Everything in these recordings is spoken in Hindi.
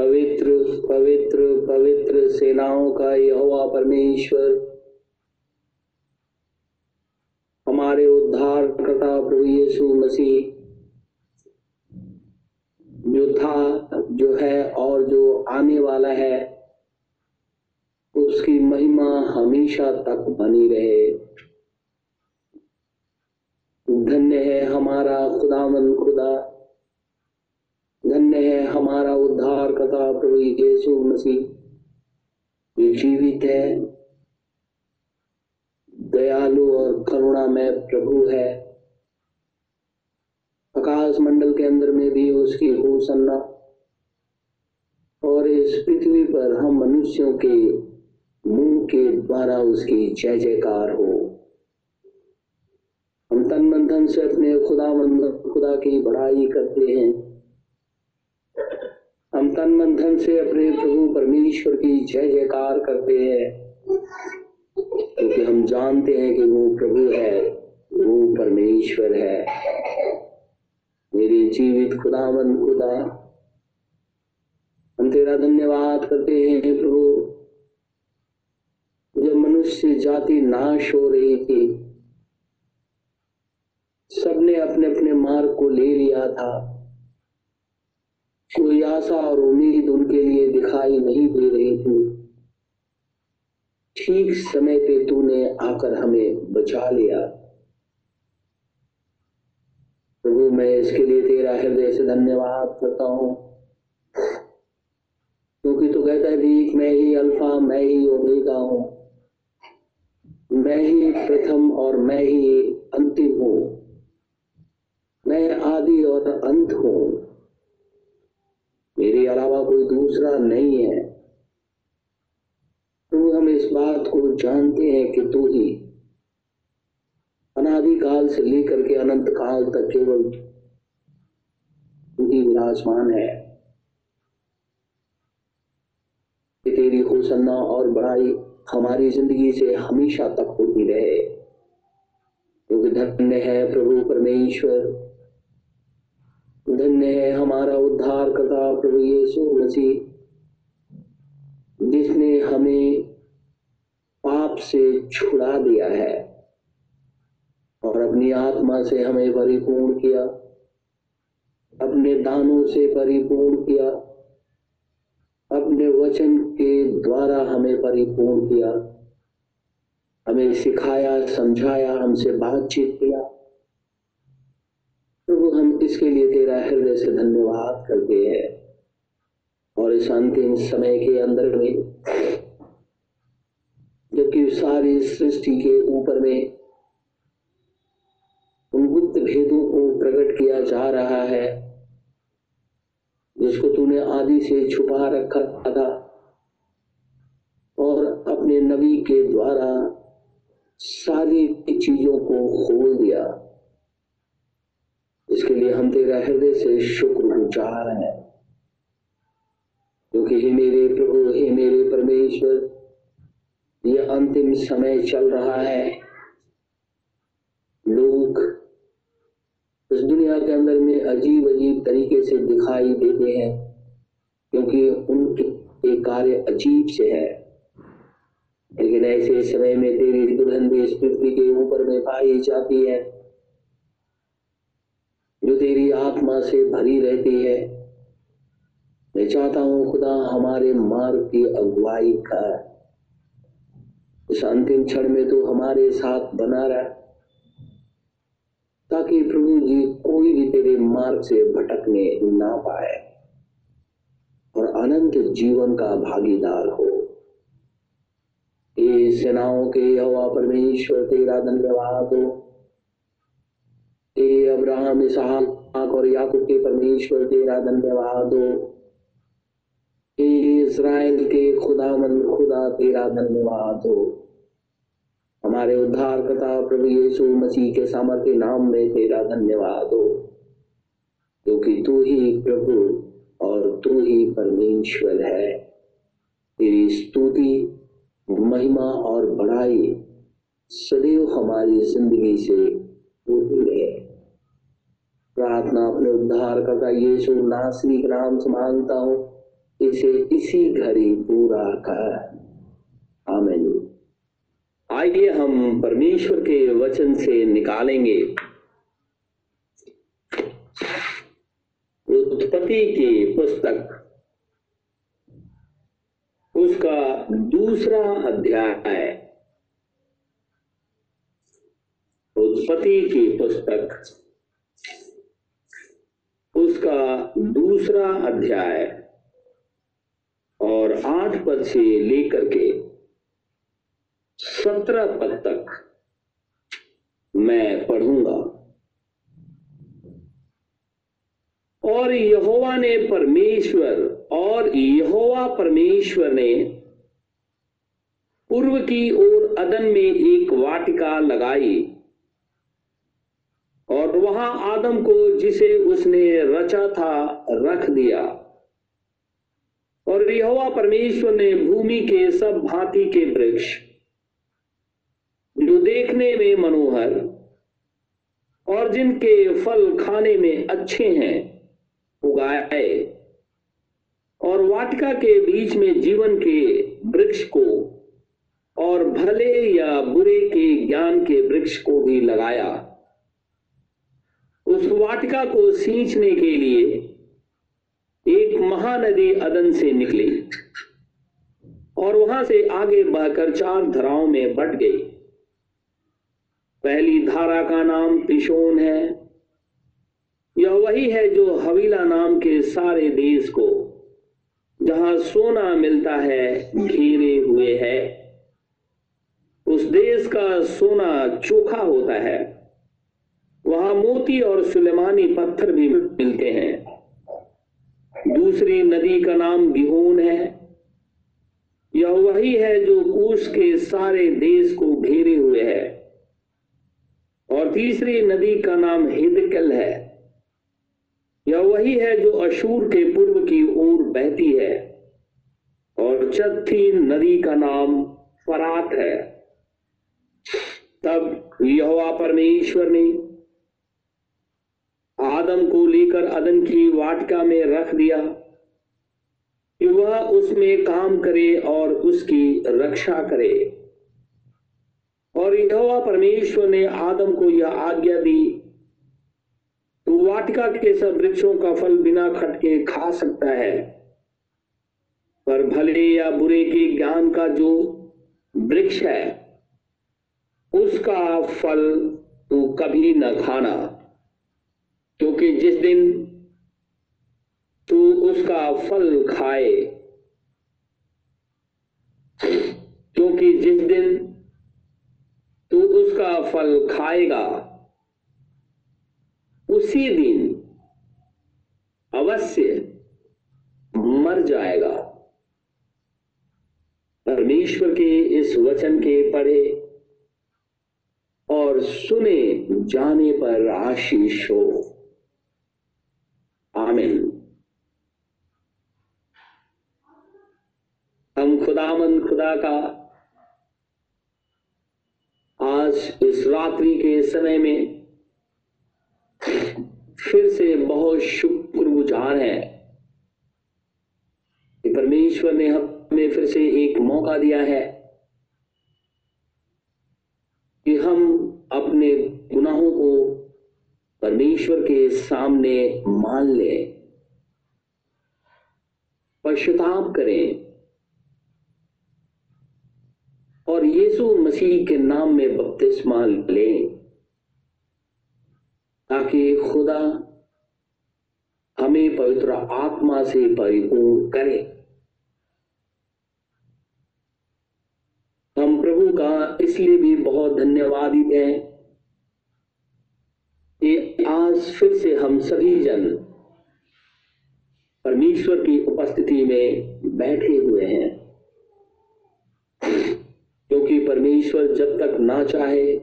पवित्र पवित्र पवित्र सेनाओं का यहोवा परमेश्वर, हमारे उद्धार करता प्रभु यीशु मसीह, जो था, जो है और जो आने वाला है, उसकी महिमा हमेशा तक बनी रहे। धन्य है हमारा खुदावन खुदा। है, हमारा उद्धार करता प्रभु यीशु मसीह। जो जीवित है। दयालु और करुणा में प्रभु है। आकाश मंडल के अंदर में भी उसकी होसन्ना। और इस पृथ्वी पर हम मनुष्यों के मुँह के द्वारा उसकी जय जयकार हो। हम तन मंथन से अपने खुदा खुदा की बढ़ाई करते हैं। हम तन मन धन से अपने प्रभु परमेश्वर की जय जयकार करते हैं। क्योंकि हम जानते हैं कि वो प्रभु है, वो परमेश्वर है। मेरे जीवित खुदावन खुदा, हम तेरा धन्यवाद करते हैं प्रभु। जब मनुष्य जाति नाश हो रही थी, सबने अपने अपने मार्ग को ले लिया था। आशा और उम्मीद उनके लिए दिखाई नहीं दे रही थी। ठीक समय पे तूने आकर हमें बचा लिया। प्रभु तो मैं इसके लिए तेरा हृदय से धन्यवाद करता हूँ। क्योंकि तू कहता है कि मैं ही अल्फ़ा, मैं ही ओमेगा हूँ। मैं ही प्रथम और मैं ही अंतिम हूँ। मैं आदि और अंत हूँ। अलावा कोई दूसरा नहीं है। प्रभु हम इस बात को जानते हैं कि तू ही अनादिकाल से लेकर के अनंत काल तक केवल तू ही विराजमान है। तेरी होसन्ना और बड़ाई हमारी ज़िंदगी से हमेशा तक होती रहे। क्योंकि धन्य है प्रभु परमेश्वर। धन्य है हमारा उद्धार करता प्रभु यीशु मसीह, जिसने हमें पाप से छुड़ा दिया है और अपनी आत्मा से हमें परिपूर्ण किया, अपने दानों से परिपूर्ण किया, अपने वचन के द्वारा हमें परिपूर्ण किया, हमें सिखाया, समझाया, हमसे बातचीत किया। प्रभु, हम इसके लिए तेरा हृदय से धन्यवाद करते हैं? और इस अंतिम समय के अंदर में, जबकि सारी सृष्टि के ऊपर में, उन गुप्त भेदों को प्रकट किया जा रहा है, जिसको तूने आदि से छुपा रखा था, और अपने नबी के द्वारा सारी चीज़ों को खोल दिया। इसके लिए हम तेरा हृदय से शुक्र गुजार हैं। क्योंकि हे मेरे प्रभु, हे मेरे परमेश्वर, ये अंतिम समय चल रहा है। लोग इस दुनिया के अंदर में अजीब अजीब तरीके से दिखाई देते हैं, क्योंकि उनके कार्य अजीब से है। लेकिन ऐसे समय में तेरी दुल्हन इस पृथ्वी के ऊपर में पाई जाती है। जो तेरी आत्मा से भरी रहती है, मैं चाहता हूँ खुदा हमारे मार्ग की अगुवाई कर। इस अंतिम क्षण में तो हमारे साथ बना रहा, ताकि प्रभु जी कोई भी तेरे मार्ग से भटकने ना पाए और अनंत जीवन का भागीदार हो। ये सेनाओं के हवा परमेश्वर, तेरा धन्यवाद। हो ये अब्राहम, इसहाक और याकूब के परमेश्वर, तेरा धन्यवाद हो। इसराइल के खुदा मन, खुदा तेरा धन्यवाद हो। हमारे उद्धार करता प्रभु यीशु मसीह के सामर्थ्य नाम में तेरा धन्यवाद हो। क्योंकि तू ही प्रभु और तू ही परमेश्वर है। तेरी स्तुति, महिमा और बढ़ाई सदैव हमारी ज़िंदगी से रहे प्रार्थना अपने उद्धार करता यीशु नासरी नाम से माँगता हूँ। इसे इसी घड़ी पूरा कर। आमेन। आइए हम परमेश्वर के वचन से निकालेंगे। उत्पत्ति की पुस्तक। उसका दूसरा अध्याय। है उत्पत्ति की पुस्तक। उसका दूसरा अध्याय और आठ पद से लेकर के सत्रह पद तक मैं पढ़ूँगा। और यहोवा ने परमेश्वर, और यहोवा परमेश्वर ने पूर्व की ओर अदन में एक वाटिका लगाई। और वहाँ आदम को जिसे उसने रचा था, रख दिया। और यहोवा परमेश्वर ने भूमि के सब भांति के वृक्ष, जो देखने में मनोहर और जिनके फल खाने में अच्छे हैं, उगाए। और वाटिका के बीच में जीवन के वृक्ष को और भले या बुरे के ज्ञान के वृक्ष को भी लगाया। उस वाटिका को सींचने के लिए एक महानदी अदन से निकली और वहाँ से आगे बहकर चार धराओं में बट गई। पहली धारा का नाम पिशोन है। यह वही है जो हवीला नाम के सारे देश को, जहाँ सोना मिलता है, घेरे हुए है। उस देश का सोना चोखा होता है। वहाँ मोती और सुलेमानी पत्थर भी मिलते हैं। दूसरी नदी का नाम गिहोन है। यह वही है जो कूश के सारे देश को घेरे हुए है। और तीसरी नदी का नाम हिदकल है। यह वही है जो अशूर के पूर्व की ओर बहती है। और चौथी नदी का नाम फरात है। तब यहोवा परमेश्वर ने आदम को लेकर अदन की वाटिका में रख दिया। कि वह उसमें काम करे और उसकी रक्षा करे। और यहोवा परमेश्वर ने आदम को यह आज्ञा दी तो वाटिका के सब वृक्षों का फल बिना खटके खा सकता है। पर भले या बुरे के ज्ञान का जो वृक्ष है, उसका फल तू कभी न खाना। क्योंकि जिस दिन तू उसका फल खाए, क्योंकि जिस दिन तू उसका फल खाएगा, उसी दिन अवश्य मर जाएगा। परमेश्वर के इस वचन के पढ़े और सुने जाने पर आशीष हो आमिन हम खुदा का। आज इस रात्रि के समय में फिर से बहुत शुक्रगुजार है कि परमेश्वर ने हमें फिर से एक मौका दिया है कि हम अपने गुनाहों को परमेश्वर के सामने मान ले, पश्चाताप करें। और यीशु मसीह के नाम में बपतिस्मा लें, ताकि खुदा हमें पवित्र आत्मा से परिपूर्ण करे। हम प्रभु का इसलिए भी बहुत धन्यवादित हैं कि आज फिर से हम सभी जन परमेश्वर की उपस्थिति में बैठे हुए हैं। क्योंकि परमेश्वर जब तक ना चाहे,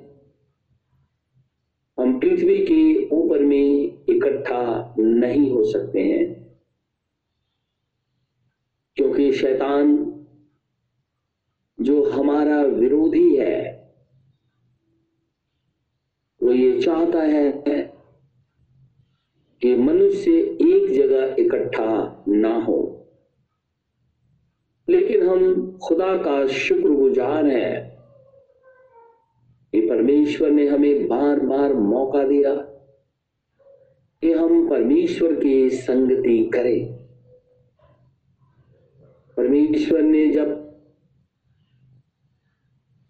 हम पृथ्वी के ऊपर में इकट्ठा नहीं हो सकते हैं। क्योंकि शैतान जो हमारा विरोधी है, वो ये चाहता है कि मनुष्य एक जगह इकट्ठा ना हो। हम खुदा का शुक्रगुजार हैं। कि परमेश्वर ने हमें बार बार मौका दिया कि हम परमेश्वर की संगति करें। परमेश्वर ने जब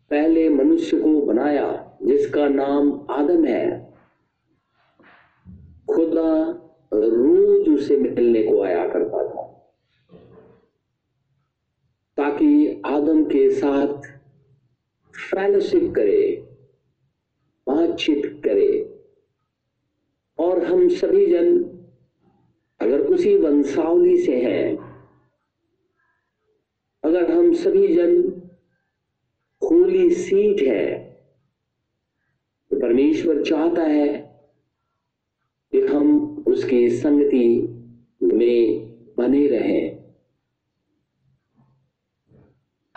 पहले मनुष्य को बनाया, जिसका नाम आदम है, खुदा रोज उसे मिलने को आया करता था। ताकि आदम के साथ फेलोशिप करे, बातचीत करे। और हम सभी जन अगर उसी वंशावली से हैं, अगर हम सभी जन होली सीट है तो परमेश्वर चाहता है कि हम उसकी संगति में बने रहें।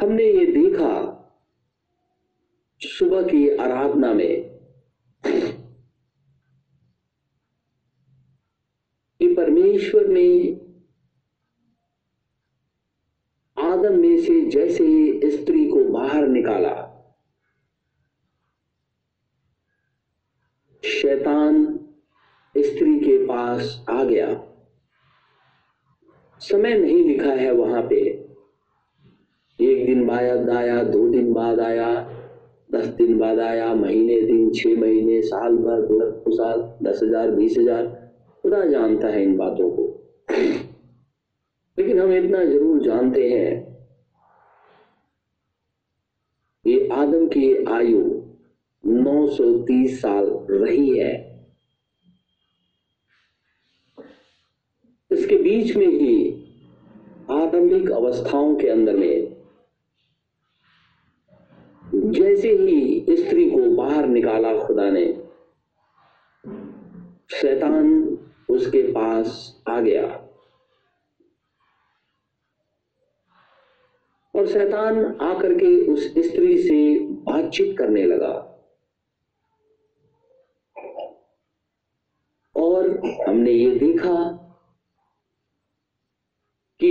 हमने ये देखा सुबह की आराधना में कि परमेश्वर ने आदम में से जैसे ही स्त्री को बाहर निकाला, शैतान स्त्री के पास आ गया। समय नहीं लिखा है वहाँ पे। एक दिन बाद आया, दो दिन बाद आया, दस दिन बाद आया, महीने, दिन, छह महीने, साल भर दो साल दस हज़ार, बीस हज़ार। खुदा जानता है इन बातों को। लेकिन हम इतना ज़रूर जानते हैं कि आदम की आयु 930 साल रही है। इसके बीच में ही आरंभिक अवस्थाओं के अंदर में जैसे ही स्त्री को बाहर निकाला खुदा ने, शैतान उसके पास आ गया। और शैतान आकर के उस स्त्री से बातचीत करने लगा। और हमने ये देखा कि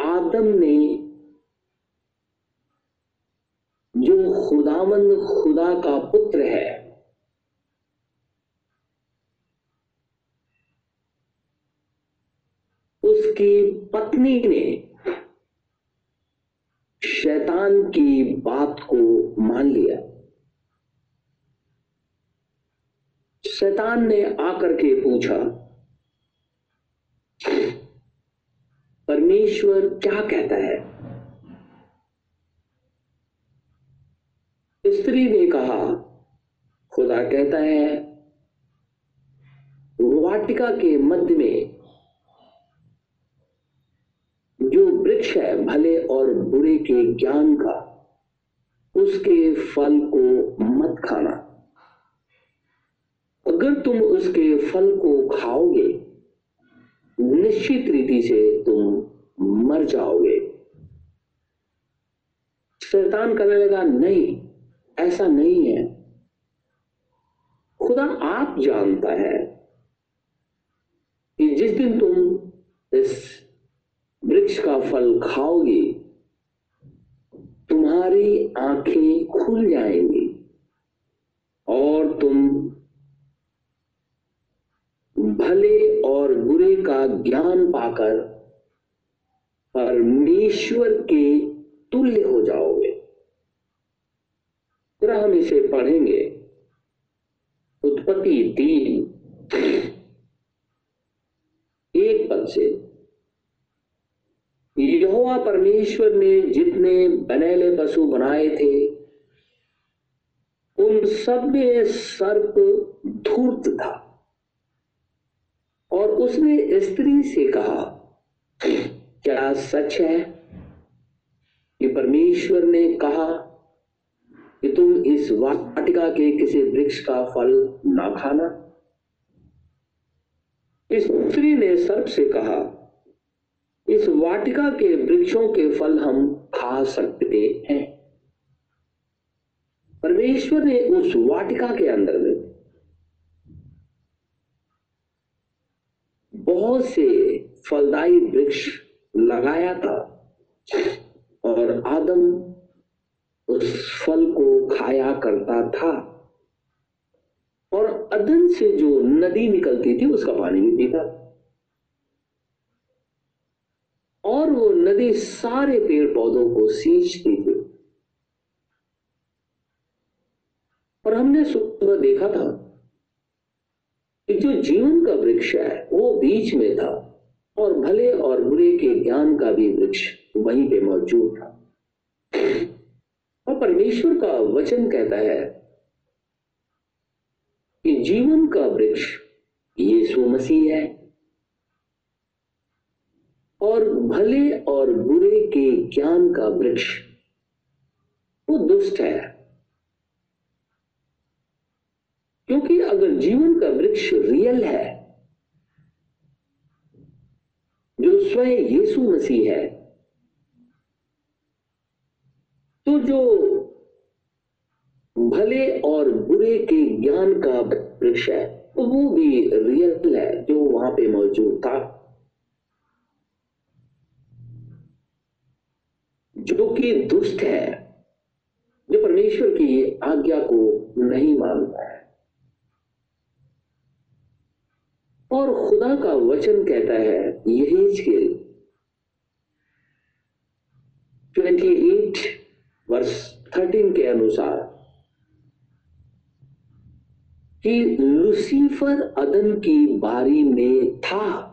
आदम ने जो खुदामंद खुदा का पुत्र है। उसकी पत्नी ने शैतान की बात को मान लिया। शैतान ने आकर के पूछा, परमेश्वर क्या कहता है? स्त्री ने कहा, खुदा कहता है, वाटिका के मध्य में जो वृक्ष है, भले और बुरे के ज्ञान का, उसके फल को मत खाना। अगर तुम उसके फल को खाओगे, निश्चित रीति से तुम मर जाओगे। शैतान करने लगा, नहीं ऐसा नहीं है। खुदा आप जानता है कि जिस दिन तुम इस वृक्ष का फल खाओगी, तुम्हारी आँखें खुल जाएँगी और तुम भले और बुरे का ज्ञान पाकर परमेश्वर के तुल्य हो जाओगे। जरा हम इसे पढ़ेंगे। उत्पत्ति तीन। एक पद से। यहोवा परमेश्वर ने जितने बनेले पशु बनाए थे, उन सब में सर्प धूर्त था। और उसने स्त्री से कहा, क्या सच है? कि परमेश्वर ने कहा कि तुम इस वाटिका के किसी वृक्ष का फल ना खाना। इस स्त्री ने सर्प से कहा, इस वाटिका के वृक्षों के फल हम खा सकते हैं। परमेश्वर ने उस वाटिका के अंदर में बहुत से फलदायी वृक्ष लगाया था और आदम उस फल को खाया करता था। और अदन से जो नदी निकलती थी, उसका पानी भी पीता। और वो नदी सारे पेड़ पौधों को सींचती थी। और हमने सुबह देखा था कि जो जीवन का वृक्ष है, वो बीच में था। और भले और बुरे के ज्ञान का भी वृक्ष वहीं पे मौजूद था। परमेश्वर का वचन कहता है कि जीवन का वृक्ष यीशु मसीह है। और भले और बुरे के ज्ञान का वृक्ष वो दुष्ट है। क्योंकि अगर जीवन का वृक्ष रियल है, जो स्वयं यीशु मसीह है जो भले और बुरे के ज्ञान का वृक्ष है, वो भी रियल है, जो वहाँ पे मौजूद था। जो कि दुष्ट है, जो परमेश्वर की आज्ञा को नहीं मानता है। और खुदा का वचन कहता है यही के 28 वर्ष 13 के अनुसार, कि लुसीफर अदन की बारी में था।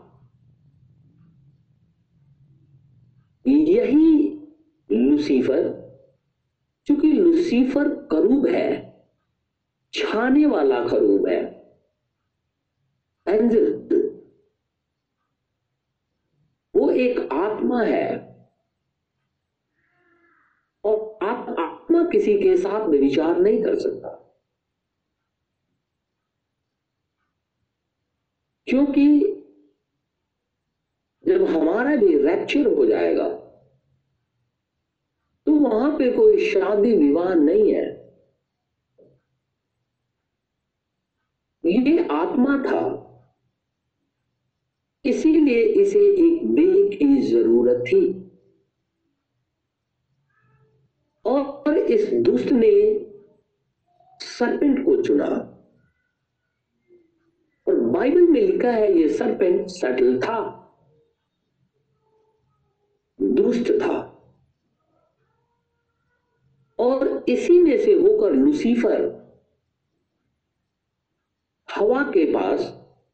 यही लुसीफर क्योंकि लुसीफर करूब है, छाने वाला करूब है। एंजल वो एक आत्मा है। और आत्मा किसी के साथ विचार नहीं कर सकता। क्योंकि जब हमारा भी रैप्चर हो जाएगा तो वहाँ पे कोई शादी विवाह नहीं है। ये आत्मा था, इसीलिए इसे एक देह की ज़रूरत थी। और इस दुष्ट ने सरपेंट को चुना। और बाइबल में लिखा है, ये सरपेंट सटल था। दुष्ट था। और इसी में से होकर लुसीफर हवा के पास,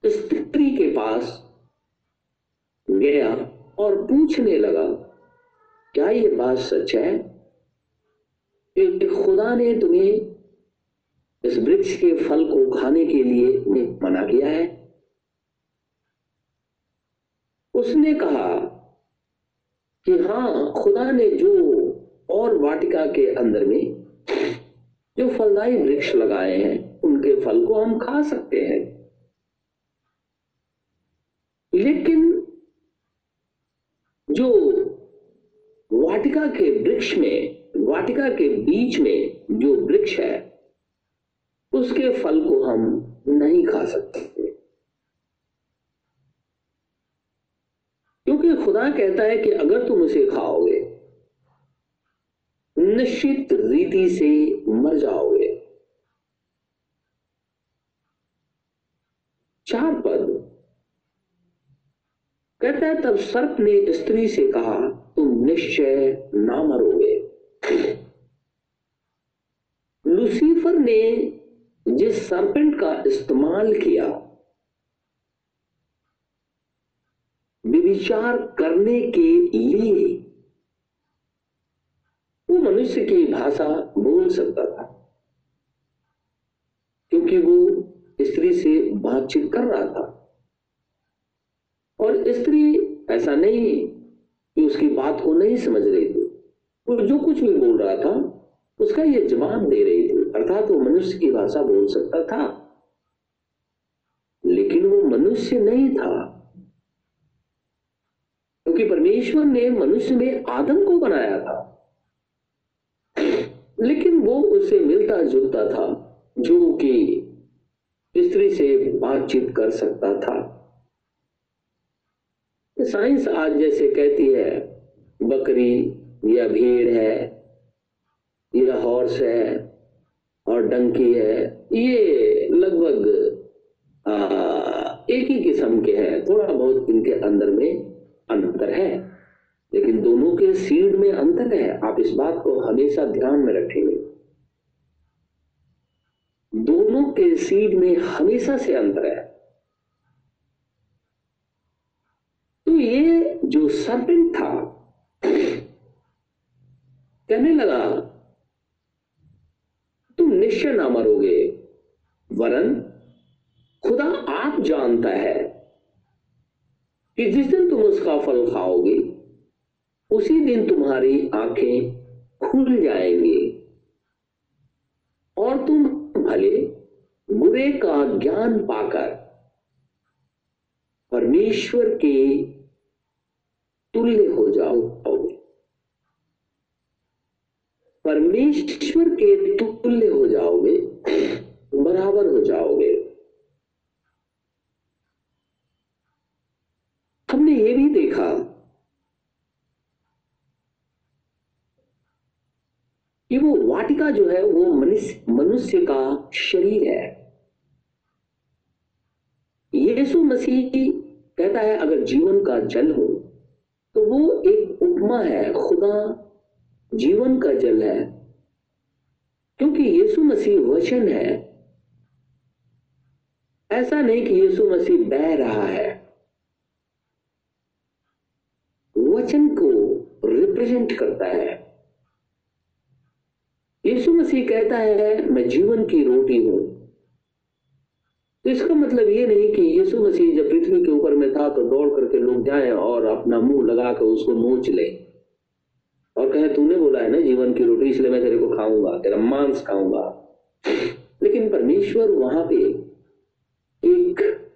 स्त्री के पास गया और पूछने लगा, क्या ये बात सच है? खुदा ने तुम्हें इस वृक्ष के फल को खाने के लिए मना किया है। उसने कहा कि हाँ खुदा ने जो और वाटिका के अंदर में जो फलदायी वृक्ष लगाए हैं, उनके फल को हम खा सकते हैं। लेकिन जो वाटिका के वृक्ष में वाटिका के बीच में जो वृक्ष है, उसके फल को हम नहीं खा सकते। क्योंकि खुदा कहता है कि अगर तुम उसे खाओगे, निश्चित रीति से मर जाओगे। चार पद। कहता है, तब सर्प ने स्त्री से कहा, तुम निश्चय ना मरोगे। लुसीफर ने जिस सरपेंट का इस्तेमाल किया विचार करने के लिए, वो मनुष्य की भाषा बोल सकता था। क्योंकि वो स्त्री से बातचीत कर रहा था। और स्त्री ऐसा नहीं कि उसकी बात को नहीं समझ रही थी। वो जो कुछ भी बोल रहा था, उसका ये जवाब दे रही थी अर्थात वो मनुष्य की भाषा बोल सकता था। लेकिन वो मनुष्य नहीं था। क्योंकि परमेश्वर ने मनुष्य में आदम को बनाया था। लेकिन वो उससे मिलता जुलता था, जो कि स्त्री से बातचीत कर सकता था। साइंस आज जैसे कहती है, बकरी या भेड़ है, या हॉर्स है और डंकी है, ये लगभग एक ही किस्म के हैं। थोड़ा बहुत इनके अंदर में अंतर है, लेकिन दोनों के सीड में अंतर है। आप इस बात को हमेशा ध्यान में रखेंगे। दोनों के सीड में हमेशा से अंतर है। तो ये जो सर्पेंट था, कहने लगा तुम निश्चय ना मरोगे वरन खुदा आप जानता है कि जिस दिन तुम उसका फल खाओगे, उसी दिन तुम्हारी आँखें खुल जाएँगी। और तुम भले बुरे का ज्ञान पाकर परमेश्वर के तुल्य हो जाओगे परमेश्वर के तुल्य हो जाओगे, बराबर हो जाओगे हमने ये भी देखा। कि वो वाटिका जो है, वो मनुष्य का शरीर है। यीशु मसीह की कहता है, अगर जीवन का जल हो तो वो एक उपमा है, खुदा जीवन का जल है। क्योंकि यीशु मसीह वचन है। ऐसा नहीं कि यीशु मसीह बह रहा है वचन को रिप्रेजेंट करता है। यीशु मसीह कहता है, मैं जीवन की रोटी हूँ। तो इसका मतलब ये नहीं कि यीशु मसीह जब पृथ्वी के ऊपर में था तो दौड़ करके लोग जाए और अपना मुँह लगा कर उसको नोच ले। और कहे, तूने बोला है ना जीवन की रोटी, इसलिए मैं तेरे को खाऊँगा, तेरा मांस खाऊँगा। लेकिन परमेश्वर वहाँ पे एक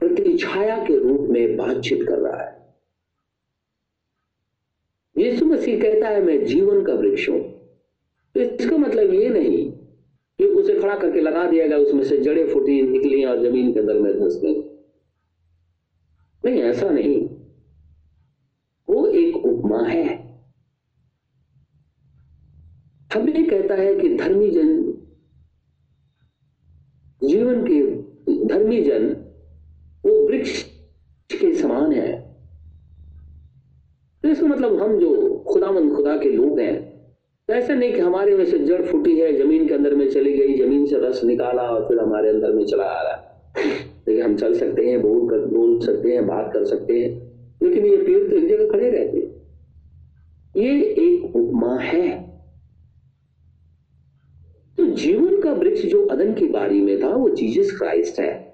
प्रतिछाया के रूप में बातचीत कर रहा है। यीशु मसीह कहता है, मैं जीवन का वृक्ष हूँ। तो इसका मतलब ये नहीं कि उसे खड़ा करके लगा दिया गया, उसमें से जड़े फूटी, निकली और ज़मीन के अंदर में धस गई। नहीं, ऐसा नहीं। वो एक उपमा है। हमें कहता है कि धर्मी जन, जीवन के धर्मी जन, वो वृक्ष के समान है। तो इसका मतलब हम जो खुदामंद खुदा के लोग हैं तो ऐसा नहीं कि हमारे में से जड़ फूटी है, ज़मीन के अंदर में चली गई, ज़मीन से रस निकाला और फिर हमारे अंदर में चला आ रहा लेकिन हम चल सकते हैं, बोल कर, बोल सकते हैं, बात कर सकते हैं, लेकिन ये पेड़ तो एक जगह खड़े रहते ये एक उपमा है। तो जीवन का वृक्ष जो अदन की बारी में था, वो जीसस क्राइस्ट है।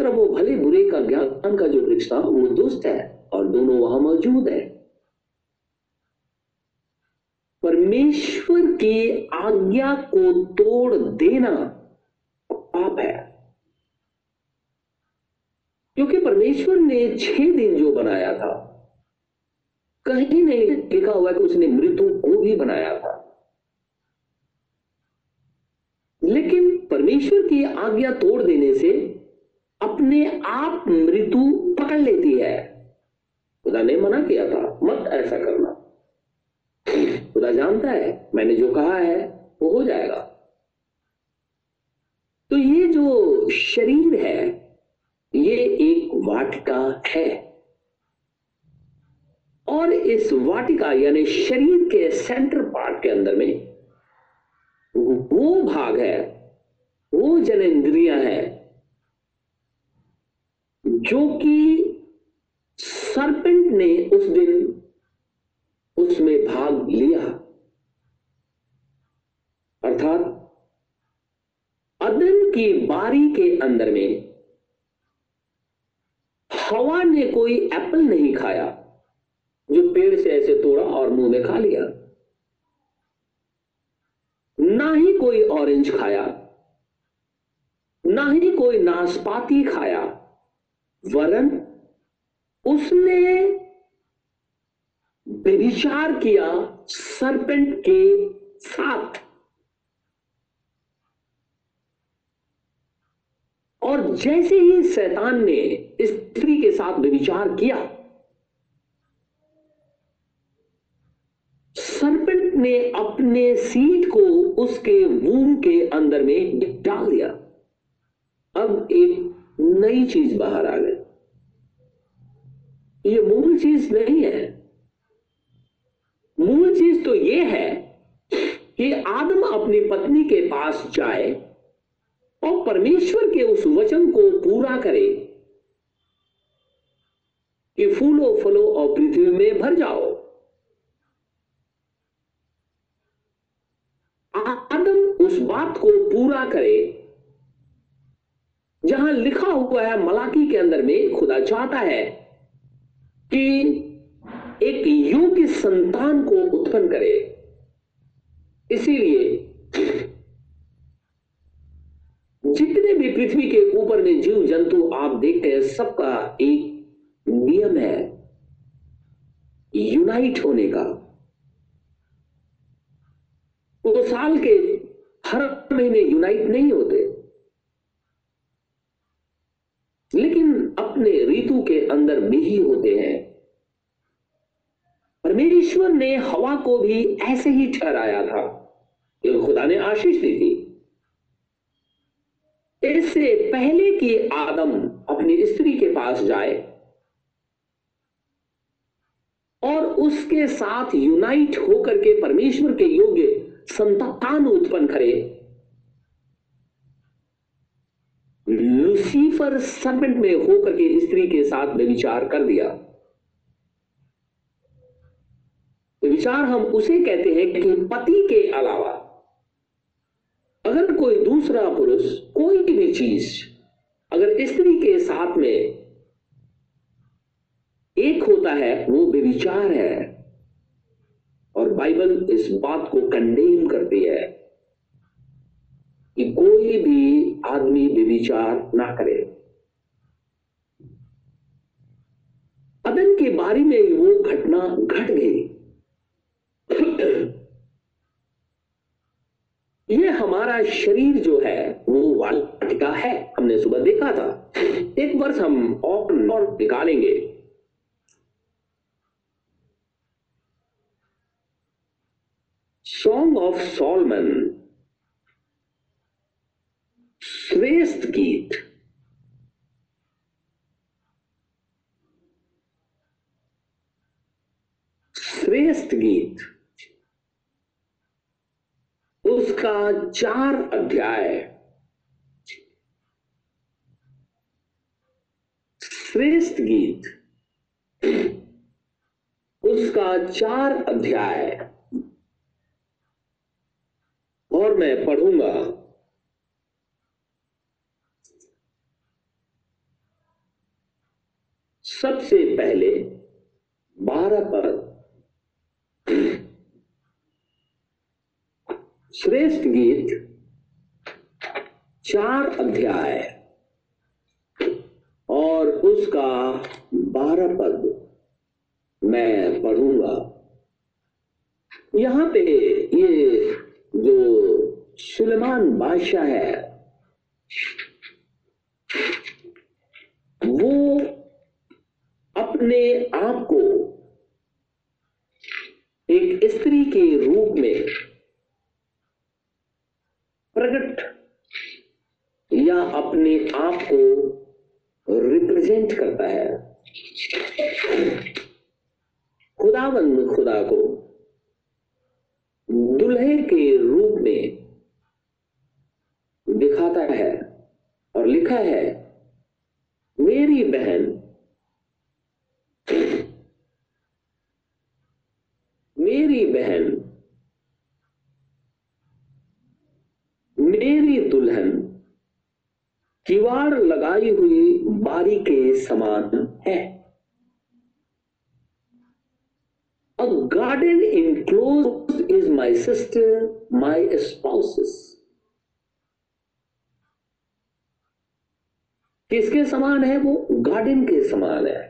तरफ़ वो भले बुरे का ज्ञान का जो वृक्ष था वो दुष्ट है और दोनों वहाँ मौजूद है। परमेश्वर की आज्ञा को तोड़ देना पाप है। क्योंकि परमेश्वर ने छह दिन जो बनाया था, कहीं नहीं लिखा हुआ कि उसने मृत्यु को भी बनाया था। लेकिन परमेश्वर की आज्ञा तोड़ देने से अपने आप मृत्यु पकड़ लेती है। खुदा ने मना किया था, मत ऐसा करना। खुदा जानता है, मैंने जो कहा है, वो हो जाएगा। तो ये जो शरीर है, ये एक वाटिका है। और इस वाटिका, यानी शरीर के सेंटर पार्ट के अंदर में वो भाग है, वो जनेन्द्रिया है जो कि सरपेंट ने उस दिन उसमें भाग लिया। अर्थात अदन की बारी के अंदर में हवा ने कोई एप्पल नहीं खाया, जो पेड़ से ऐसे तोड़ा और मुँह में खा लिया। ना ही कोई ऑरेंज खाया, ना ही कोई नाशपाती खाया। वरन उसने विचार किया सरपेंट के साथ। और जैसे ही सैतान ने स्त्री के साथ विचार किया सरपेंट ने अपने सीट को उसके वूम के अंदर में डाल दिया। अब एक नई चीज़ बाहर आ गई। ये मूल चीज़ नहीं है। मूल चीज़ तो ये है कि आदम अपनी पत्नी के पास जाए और परमेश्वर के उस वचन को पूरा करे कि फूलो, फलो और पृथ्वी में भर जाओ। आदम उस बात को पूरा करे जहाँ लिखा हुआ है, मलाकी के अंदर में खुदा चाहता है कि एक योग्य संतान को उत्पन्न करे। इसीलिए जितने भी पृथ्वी के ऊपर में जीव जंतु आप देखते हैं, सबका एक नियम है यूनाइट होने का। वो साल के हर महीने यूनाइट नहीं होते लेकिन अपने ऋतु के अंदर में ही होते हैं। परमेश्वर ने हवा को भी ऐसे ही ठहराया था कि खुदा ने आशीष दी थी। इससे पहले कि आदम अपनी स्त्री के पास जाए और उसके साथ यूनाइट होकर के परमेश्वर के योग्य संतान उत्पन्न करे लूसीफर सर्पेंट में होकर के स्त्री के साथ में विचार कर दिया। विचार हम उसे कहते हैं कि पति के अलावा अगर कोई दूसरा पुरुष कोई भी चीज़ अगर स्त्री के साथ में एक होता है, वो विचार है। और बाइबल इस बात को कंडेम करती है। कि कोई भी आदमी विचार ना करे। अदन के बारे में वो घटना घट गई। ये हमारा शरीर जो है वो वाटिका है। हमने सुबह देखा था। एक वर्ष हम और, और निकालेंगे। सॉन्ग ऑफ़ सॉलमन श्रेष्ठ गीत श्रेष्ठ गीत उसका चार अध्याय श्रेष्ठ गीत उसका चार अध्याय और मैं पढ़ूँगा सबसे पहले बारह पद श्रेष्ठ गीत चार अध्याय और उसका बारह पद मैं पढ़ूँगा। यहाँ पे ये जो सुलेमान बादशाह है, वो अपने आप को एक स्त्री के रूप में प्रकट या अपने आप को रिप्रेजेंट करता है। खुदावंद खुदा को दुल्हे के रूप में दिखाता है और लिखा है, मेरी बहन मेरी बहन, मेरी दुल्हन, किवाड़ लगाई हुई बारी के समान है। A garden enclosed is my sister my spouses. किसके समान है वो? गार्डन के समान है।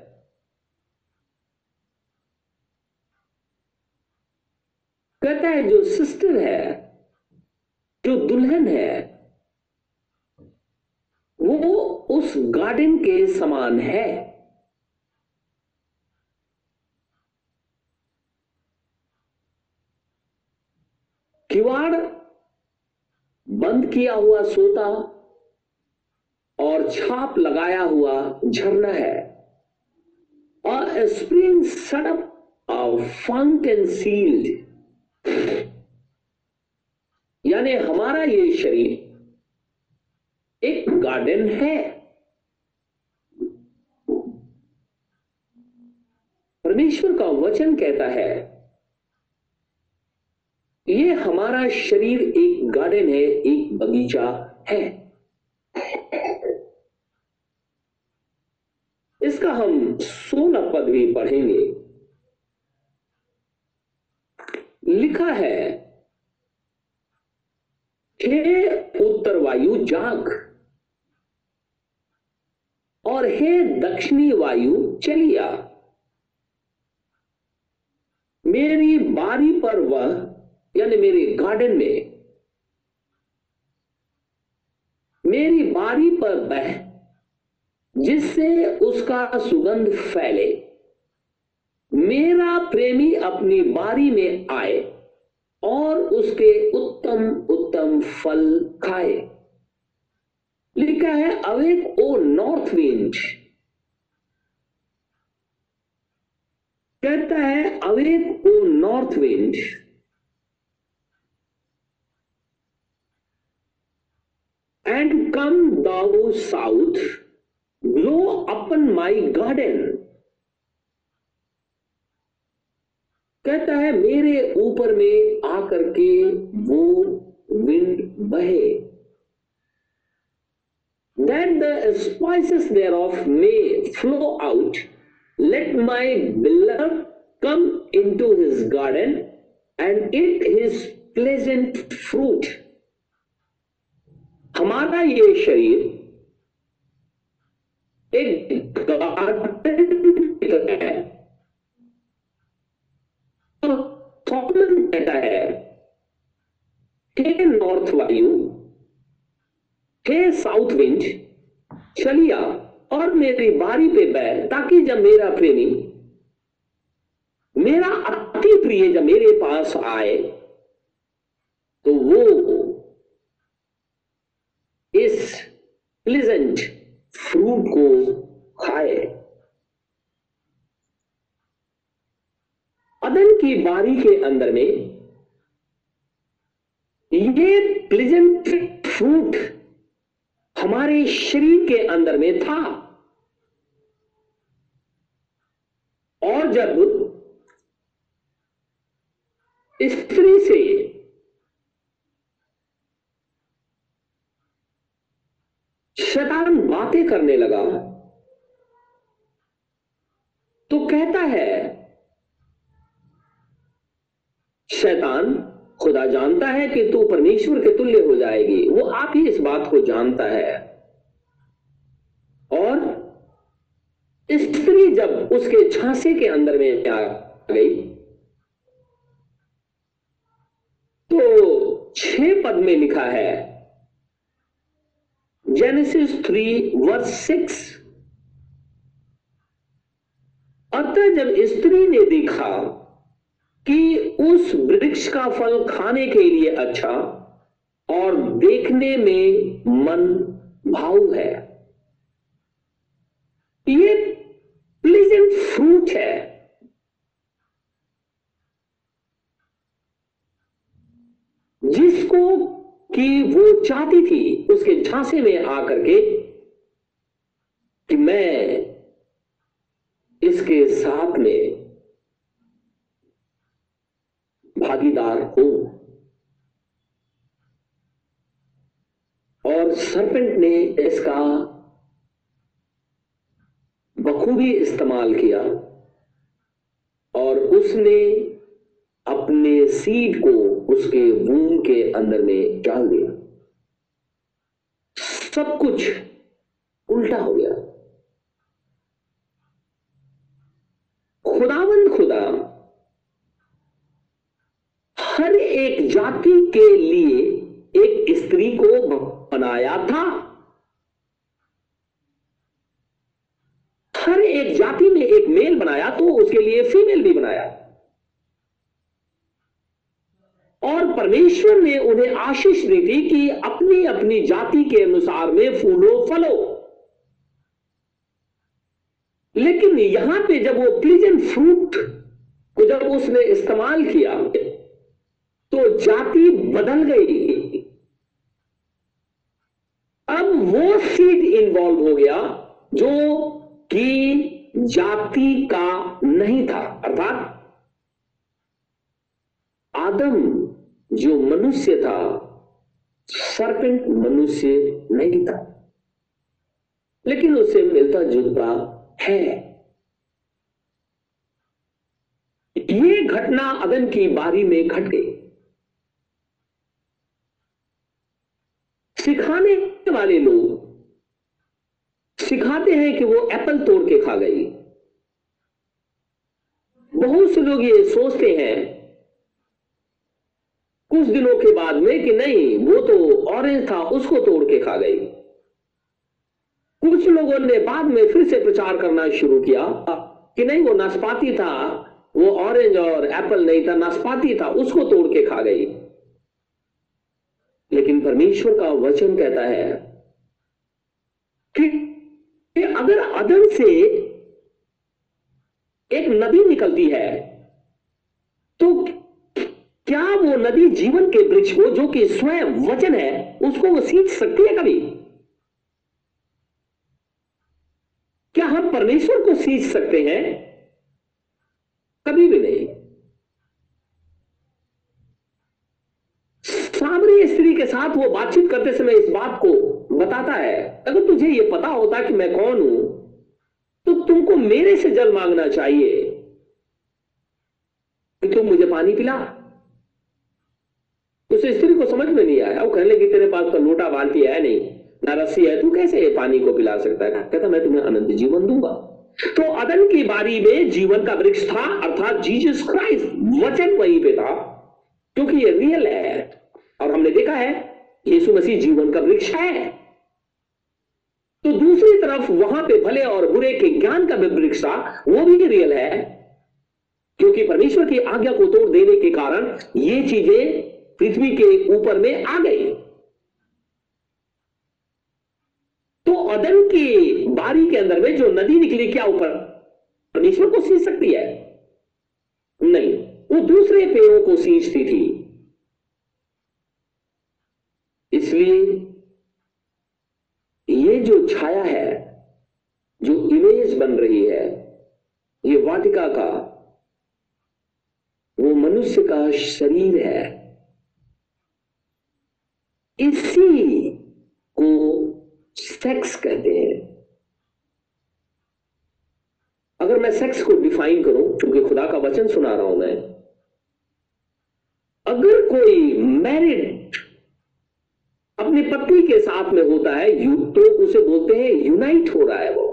कहता है, जो सिस्टर है, जो दुल्हन है, वो उस गार्डन के समान है। किवाड़ बंद किया हुआ सोता और छाप लगाया हुआ झरना है। और spring shut up fount and sealed यानी हमारा ये शरीर एक गार्डन है। परमेश्वर का वचन कहता है, ये हमारा शरीर एक गार्डन है, एक बगीचा है। इसका हम सोलह पद भी पढ़ेंगे। लिखा है, हे उत्तर वायु जाग और हे दक्षिणी वायु चलिया। मेरी बारी पर वह, यानी मेरे गार्डन में, मेरी बारी पर बह, जिससे उसका सुगंध फैले। मेरा प्रेमी अपनी बारी में आए और उसके उत्तम उत्तम फल खाए। लिखा है, अवेक ओ नॉर्थ विंड कहता है, awake O north wind and come thou south blow upon my garden. कहता है, मेरे ऊपर में आकर के वो विंड बहे। That the spices thereof may flow out let my beloved come into his garden and eat his pleasant fruit हमारा ये शरीर एक गार्डन है। सॉलमन कहता है, हे नॉर्थ वायु, हे साउथ विंड चलिया और मेरी बारी पे बैठ ताकि जब मेरा प्रेमी, मेरा अति प्रिय जब मेरे पास आए तो वो इस प्लेजेंट फ्रूट को खाए। अदन की बारी के अंदर में ये प्लेजेंट फ्रूट हमारे शरीर के अंदर में था। और जब स्त्री से शैतान बातें करने लगा तो कहता है शैतान खुदा जानता है कि तू परमेश्वर के तुल्य हो जाएगी। वो आप ही इस बात को जानता है। और स्त्री जब उसके झांसे के अंदर में आ गई तो छह पद में लिखा है जेनेसिस थ्री वर्स सिक्स अतः जब स्त्री ने देखा कि उस वृक्ष का फल खाने के लिए अच्छा और देखने में मन भाव है। ये प्लीजेंट फ्रूट है। जिसको कि वो चाहती थी, उसके झांसे में आकर के कि मैं इसके साथ में भागीदार हो। और सरपेंट ने इसका बखूबी इस्तेमाल किया और उसने अपने सीड को उसके वूम के अंदर में डाल दिया। सब कुछ उल्टा हो गया खुदावंद खुदा हर एक जाति के लिए एक स्त्री को बनाया था। हर एक जाति में एक मेल बनाया तो उसके लिए फीमेल भी बनाया। और परमेश्वर ने उन्हें आशीष दी थी कि अपनी अपनी जाति के अनुसार में फूलो फलो। लेकिन यहाँ पे जब वो प्लीजेंट फ्रूट को जब उसने इस्तेमाल किया तो जाति बदल गई। अब वो सीट इन्वॉल्व हो गया जो कि जाति का नहीं था, अर्थात आदम जो मनुष्य था सरपेंट मनुष्य नहीं था। लेकिन उसे मिलता जुलता है। ये घटना अदन की बारी में घट गई। सिखाने वाले लोग सिखाते हैं कि वो एप्पल तोड़ के खा गई। बहुत से लोग ये सोचते हैं, कुछ दिनों के बाद में कि नहीं, वो तो ऑरेंज था, उसको तोड़ के खा गई। कुछ लोगों ने बाद में फिर से प्रचार करना शुरू किया कि नहीं, वो नाशपाती था, वो ऑरेंज और एप्पल नहीं था, नाशपाती था, उसको तोड़ के खा गई। लेकिन परमेश्वर का वचन कहता है कि अगर अदन से एक नदी निकलती है तो क्या वो नदी जीवन के वृक्ष को जो कि स्वयं वचन है, उसको वो सींच सकती है कभी? क्या हम परमेश्वर को सींच सकते हैं? कभी भी नहीं सामरी स्त्री के साथ वो बातचीत करते समय इस बात को बताता है, अगर तुझे ये पता होता कि मैं कौन हूँ तो तुमको मेरे से जल मांगना चाहिए। तुम मुझे पानी पिला। उस स्त्री को समझ में नहीं आया। वो कहने लगी, तेरे पास तो लोटा बाल्टी है नहीं ना रस्सी है, तू कैसे पानी को पिला सकता है? कहता, मैं तुम्हें अनंत जीवन दूँगा। तो अदन की बारी में जीवन का वृक्ष था, अर्थात जीसस क्राइस्ट। वचन वहीं पे था, क्योंकि ये रियल है। और हमने देखा है यीशु मसीह जीवन का वृक्ष है। तो दूसरी तरफ़ वहाँ पे भले और बुरे के ज्ञान का वृक्ष था, वो भी रियल है, क्योंकि परमेश्वर की आज्ञा को तोड़ देने के कारण ये चीज़ें पृथ्वी के ऊपर में आ गई। तो अदन की बारी के अंदर में जो नदी निकली, क्या ऊपर परमेश्वर को सींच सकती है? नहीं, वो दूसरे पेड़ों को सींचती थी। इसलिए ये जो छाया है, जो इमेज बन रही है, ये वाटिका का, वो मनुष्य का शरीर है। इसी को सेक्स कहते हैं। अगर मैं सेक्स को डिफाइन करूँ, क्योंकि खुदा का वचन सुना रहा हूँ मैं, अगर कोई मैरिड अपनी पत्नी के साथ में होता है तो उसे बोलते हैं यूनाइट हो रहा है वो।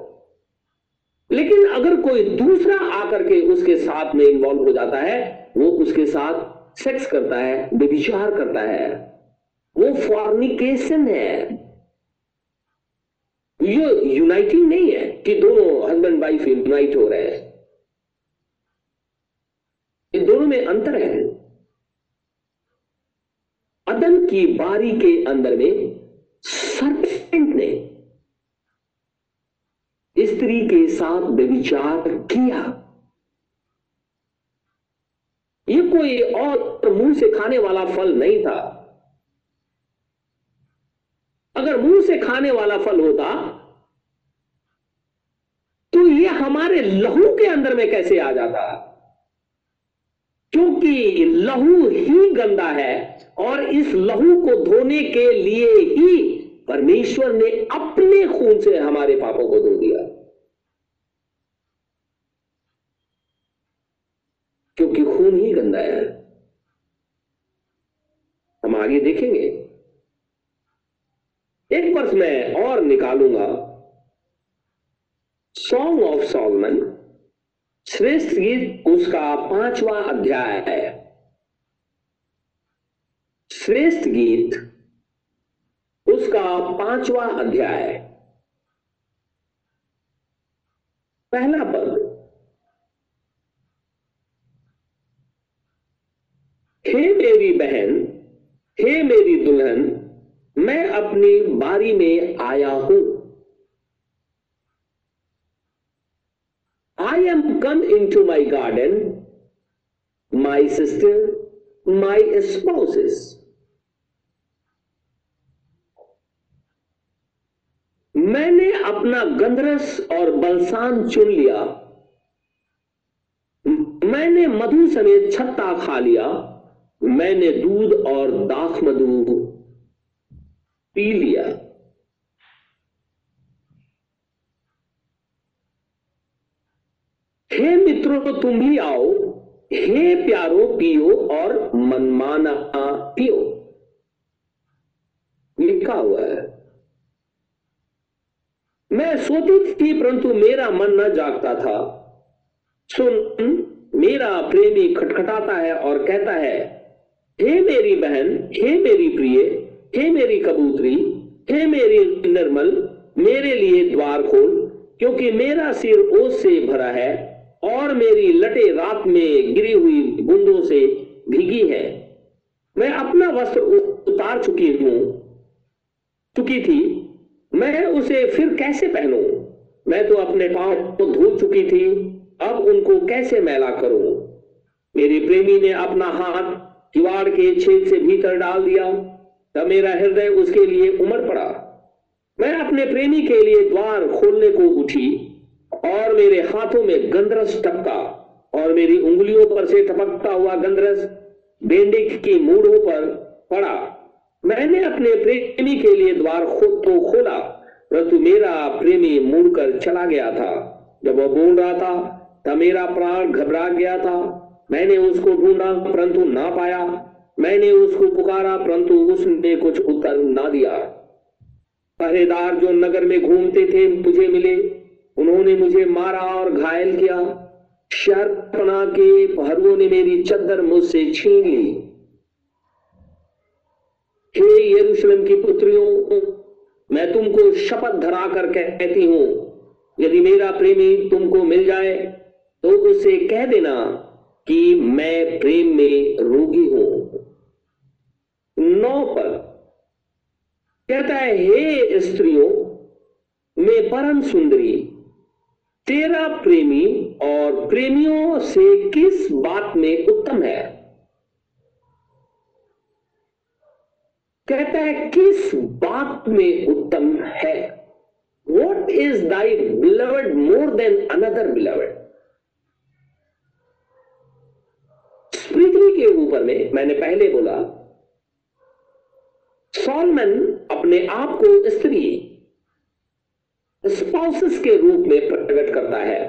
लेकिन अगर कोई दूसरा आकर के उसके साथ में इन्वॉल्व हो जाता है, वो उसके साथ सेक्स करता है, व्यभिचार करता है। वो फॉर्निकेशन है। ये यूनाइटिंग नहीं है कि दोनों हस्बैंड वाइफ यूनाइट हो रहे हैं। इन दोनों में अंतर है। अदन की बारी के अंदर में सरपेंट ने स्त्री के साथ व्यविचार किया। ये कोई और मुँह से खाने वाला फल नहीं था। अगर मुँह से खाने वाला फल होता तो ये हमारे लहू के अंदर में कैसे आ जाता? क्योंकि लहू ही गंदा है और इस लहू को धोने के लिए ही परमेश्वर ने अपने खून से हमारे पापों को धो दिया। क्योंकि खून ही गंदा है। हम आगे देखेंगे एक वर्ष मैं और निकालूँगा सॉन्ग ऑफ़ सॉलमन श्रेष्ठ गीत उसका पांचवा अध्याय है। श्रेष्ठ गीत, उसका पांचवा अध्याय। पहला पद, हे मेरी बहन, हे मेरी दुल्हन, मैं अपनी बारी में आया हूँ। Am come into my garden my sister my spouses मैंने अपना गंधरस और बलसान चुन लिया। मैंने मधु समेत छत्ता खा लिया। मैंने दूध और दाख मधु पी लिया। हे मित्रों तुम भी आओ। हे प्यारो, पियो और मनमाना पियो। लिखा हुआ है, मैं सोती थी, परंतु मेरा मन न जागता था। सुन, मेरा प्रेमी खटखटाता है और कहता है, हे मेरी बहन, हे मेरी प्रिय, हे मेरी कबूतरी, हे मेरी निर्मल, मेरे लिए द्वार खोल, क्योंकि मेरा सिर ओस से भरा है और मेरी लटे रात में गिरी हुई बूंदों से भीगी है। मैं अपना वस्त्र उतार चुकी हूँ, चुकी थी। मैं उसे फिर कैसे पहनूं? मैं तो अपने पाँव को धो चुकी थी, अब उनको कैसे मैला करूँ? मेरी प्रेमी ने अपना हाथ किवाड़ के छेद से भीतर डाल दिया, तब मेरा हृदय उसके लिए उमड़ पड़ा। मैं अपने प्रेमी के लिए द्वार खोलने को उठी और मेरे हाथों में गंदरस टपका और मेरी उंगलियों पर से टपकता हुआ गंदरस बेंडे की मूढ़ों पर पड़ा। मैंने अपने प्रेमी के लिए द्वार खो, तो खोला परंतु मेरा प्रेमी मुड़कर चला गया था। जब वह बोल रहा था तब मेरा प्राण घबरा गया था। मैंने उसको ढूंढा परंतु ना पाया। मैंने उसको पुकारा परंतु उसने कुछ उत्तर ना दिया। पहरेदार जो नगर में घूमते थे मुझे मिले। उन्होंने मुझे मारा और घायल किया। शर्पना के पहरुओं ने मेरी चद्दर मुझसे छीन ली। हे यरूशलेम की पुत्रियों, मैं तुमको शपथ धरा कर कहती हूँ, यदि मेरा प्रेमी तुमको मिल जाए तो उसे कह देना कि मैं प्रेम में रोगी हूँ। नौ पर कहता है, हे स्त्रियों, मैं परम सुंदरी तेरा प्रेमी और प्रेमियों से किस बात में उत्तम है? कहता है, किस बात में उत्तम है? What is thy beloved more than another beloved पृथ्वी के ऊपर में मैंने पहले बोला, सॉलमन अपने आप को स्त्री स्पाउसेस के रूप में प्रकट करता है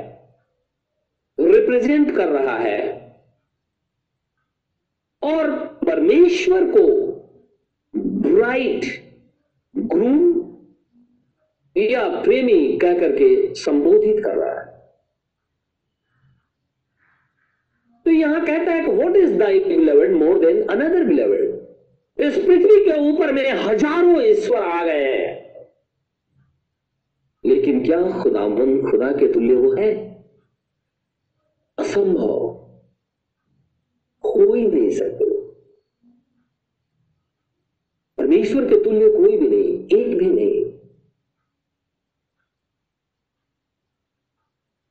रिप्रेजेंट कर रहा है, और परमेश्वर को ब्राइट ग्रूम या प्रेमी कह करके संबोधित कर रहा है। तो यहाँ कहता है कि what is thy beloved more than another beloved इस पृथ्वी के ऊपर में हज़ारों ईश्वर आ गए हैं। लेकिन क्या खुदावन खुदा के तुल्य वो है? असंभव। कोई नहीं सकते। परमेश्वर के तुल्य कोई भी नहीं, एक भी नहीं।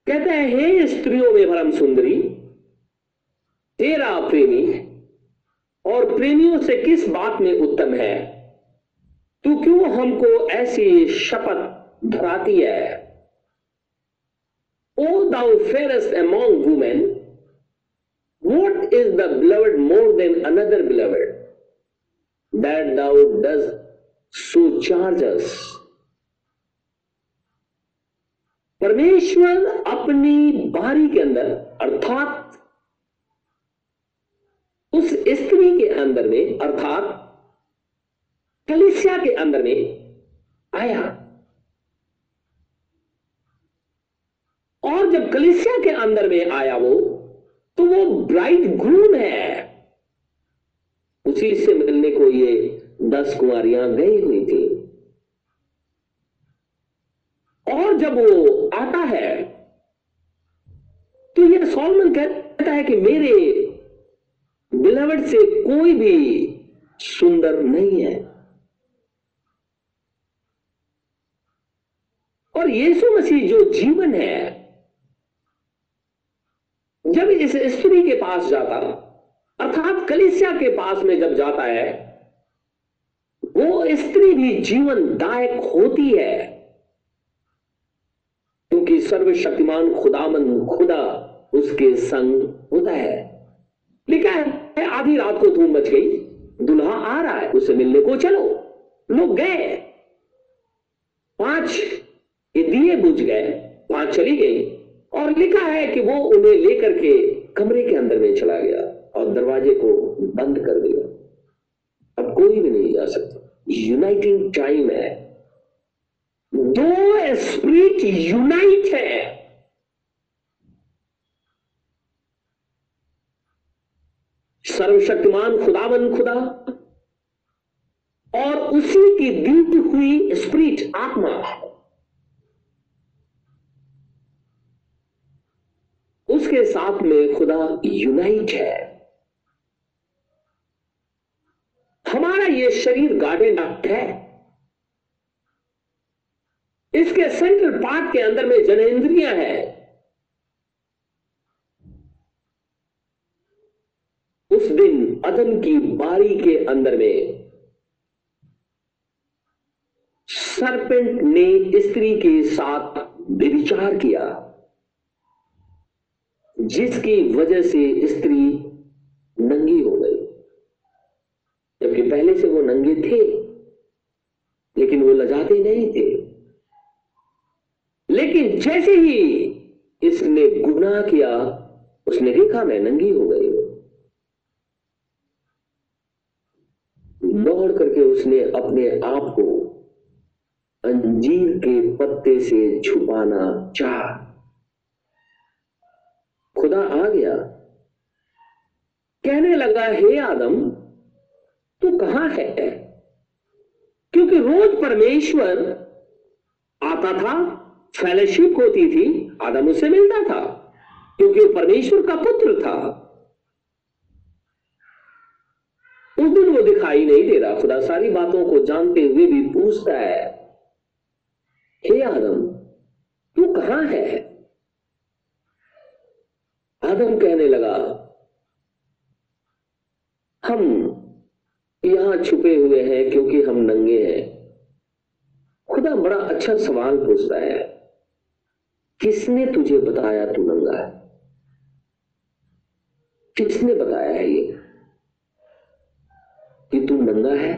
कहते हैं, हे स्त्रियों में भरम सुंदरी, तेरा प्रेमी और प्रेमियों से किस बात में उत्तम है? तू क्यों हमको ऐसी शपथ धराती है O thou fairest among women what is the beloved more than another beloved? That does, so charge us. परमेश्वर अपनी बारी के अंदर, अर्थात उस स्त्री के अंदर में, अर्थात कलिसिया के अंदर में आया। और जब कलिसिया के अंदर में आया वो तो वो ब्राइट ग्रूम है। उसी से मिलने को ये दस कुमारियाँ गई हुई थी। और जब वो आता है तो ये सॉलमन कहता है कि मेरे बिलावट से कोई भी सुंदर नहीं है। और यीशु मसीह जो जीवन है जब इस स्त्री के पास जाता, अर्थात कलिसिया के पास में जब जाता है, वो स्त्री भी जीवनदायक होती है। क्योंकि सर्वशक्तिमान खुदामन खुदा उसके संग होता है। लिखा है, आधी रात को धूम मच गई, दुल्हा आ रहा है, उसे मिलने को चलो। लोग गए। पाँच ये दिए बुझ गए, पाँच चली गई। और लिखा है कि वो उन्हें लेकर के कमरे के अंदर में चला गया और दरवाजे को बंद कर दिया। अब कोई भी नहीं जा सकता। यूनाइटिंग टाइम है। दो स्प्रिट यूनाइट है। सर्वशक्तिमान खुदावन खुदा और उसी की दी हुई स्प्रिट आत्मा। उसके साथ में खुदा यूनाइट है। हमारा ये शरीर गार्डन है। इसके सेंट्रल पार्ट के अंदर में जनेन्द्रियाँ है। उस दिन अदन की बारी के अंदर में सरपेंट ने स्त्री के साथ विचार किया। जिसकी वजह से स्त्री नंगी हो गई। जबकि पहले से वो नंगे थे, लेकिन वो लजाते नहीं थे। लेकिन जैसे ही इसने गुनाह किया, उसने देखा मैं नंगी हो गई। दौड़ करके उसने अपने आप को अंजीर के पत्ते से छुपाना चाहा। खुदा आ गया। कहने लगा, हे आदम, तू कहाँ है? क्योंकि रोज परमेश्वर आता था फेलोशिप होती थी, आदम उससे मिलता था, क्योंकि वो परमेश्वर का पुत्र था। उस दिन वो दिखाई नहीं दे रहा। खुदा सारी बातों को जानते हुए भी पूछता है, हे आदम, तू कहाँ है? आदम कहने लगा, हम यहाँ छुपे हुए हैं क्योंकि हम नंगे हैं। खुदा बड़ा अच्छा सवाल पूछता है, किसने तुझे बताया तू नंगा है? किसने बताया है ये कि तू नंगा है?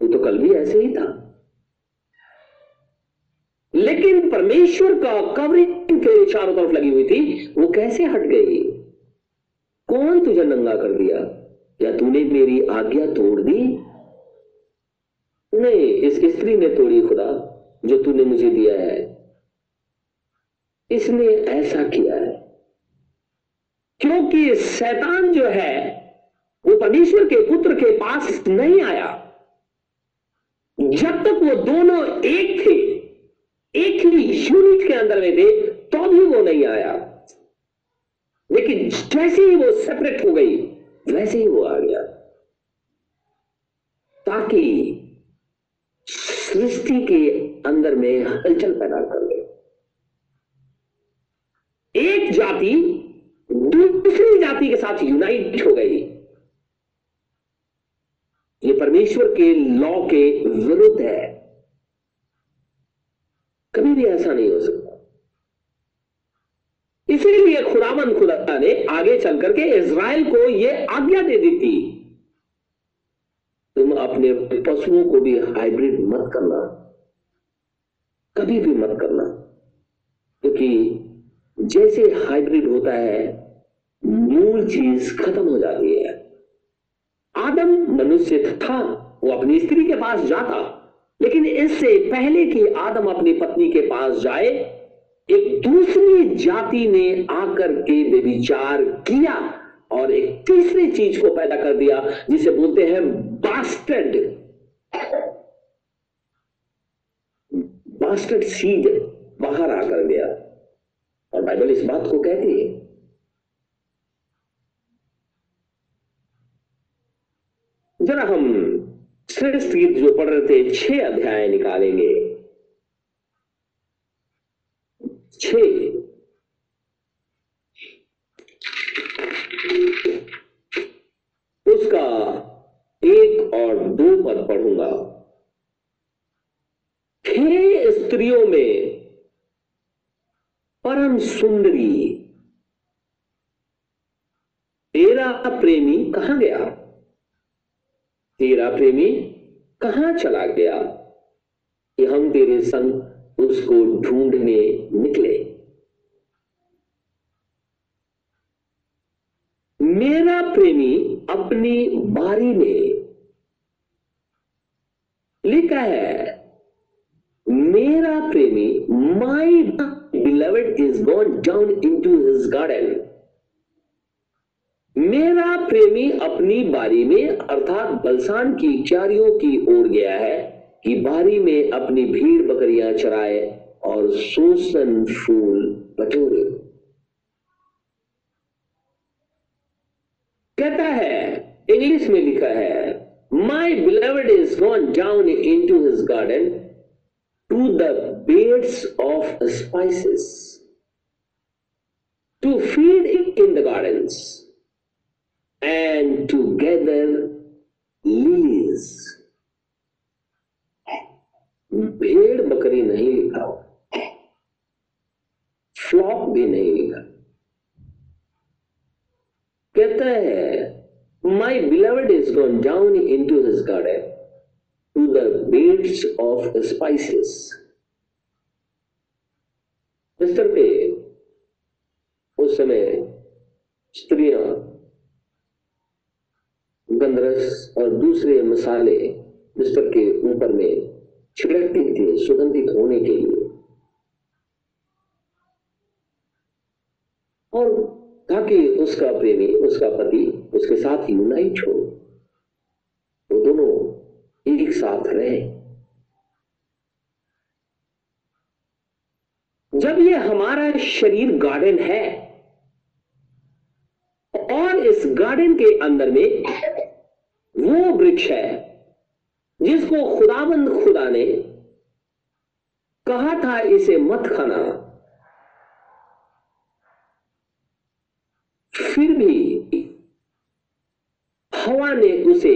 तू तो कल भी ऐसे ही था। लेकिन परमेश्वर का कवरिंग के चारों तरफ़ लगी हुई थी, वो कैसे हट गई? कौन तुझे नंगा कर दिया? या तूने मेरी आज्ञा तोड़ दी? नहीं इस स्त्री ने तोड़ी, खुदा, जो तूने मुझे दिया है। इसने ऐसा किया है। क्योंकि शैतान जो है, वो परमेश्वर के पुत्र के पास नहीं आया। जब तक वो दोनों एक थे एक ही यूनिट के अंदर में थे तो भी वो नहीं आया। लेकिन जैसे ही वो सेपरेट हो गई, वैसे ही वो आ गया। ताकि सृष्टि के अंदर में हलचल पैदा कर दे। एक जाति दूसरी जाति के साथ यूनाइट हो गई। ये परमेश्वर के लॉ के विरुद्ध है। कभी भी ऐसा नहीं हो सकता। इसीलिए खुदावन खुदा ने आगे चल करके इज़राइल को यह आज्ञा दे दी थी, तुम अपने पशुओं को भी हाइब्रिड मत करना, कभी भी मत करना, क्योंकि तो जैसे हाइब्रिड होता है, मूल चीज़ खत्म हो जाती है। आदम मनुष्य था, वो अपनी स्त्री के पास जाता लेकिन इससे पहले कि आदम अपनी पत्नी के पास जाए, एक दूसरी जाति ने आकर के विचार किया और एक तीसरी चीज़ को पैदा कर दिया, जिसे बोलते हैं बास्टर्ड बास्टर्ड सीड बाहर आकर गया। और बाइबल इस बात को कहती है, जरा हम श्रेष्ठ गीत जो पढ़ रहे थे, छह अध्याय निकालेंगे। छ उसका एक और दो पद पढ़ूँगा। हे स्त्रियों में परम सुंदरी। तेरा प्रेमी कहाँ गया? तेरा प्रेमी कहाँ चला गया? कि हम तेरे संग उसको ढूँढने निकले। मेरा प्रेमी अपनी बारी में लिखा है, मेरा प्रेमी my beloved is gone down into his garden मेरा प्रेमी अपनी बारी में, अर्थात बलसान की चारियों की ओर गया है कि बारी में अपनी भीड़ बकरियाँ चराए और सोसन फूल बटोरे। कहता है, इंग्लिश में लिखा है my beloved is gone down into his garden to the beds of spices to feed in the gardens and to gather lilies. भेड़ बकरी नहीं लिखा फ्लॉक भी नहीं लिखा कहता है my beloved is gone down into his garden to the beds of spices बिस्तर पे, उस समय स्त्रियाँ गंधरस और दूसरे मसाले बिस्तर के ऊपर में छिड़कती थी सुगंधित होने के लिए। और ताकि उसका प्रेमी, उसका पति, उसके साथ यूनाइट हो वो दोनों एक साथ रहे। जब ये हमारा शरीर गार्डन है, और इस गार्डन के अंदर में वो वृक्ष है, जिसको खुदाबंद खुदा ने कहा था, इसे मत खाना। फिर भी हवा ने उसे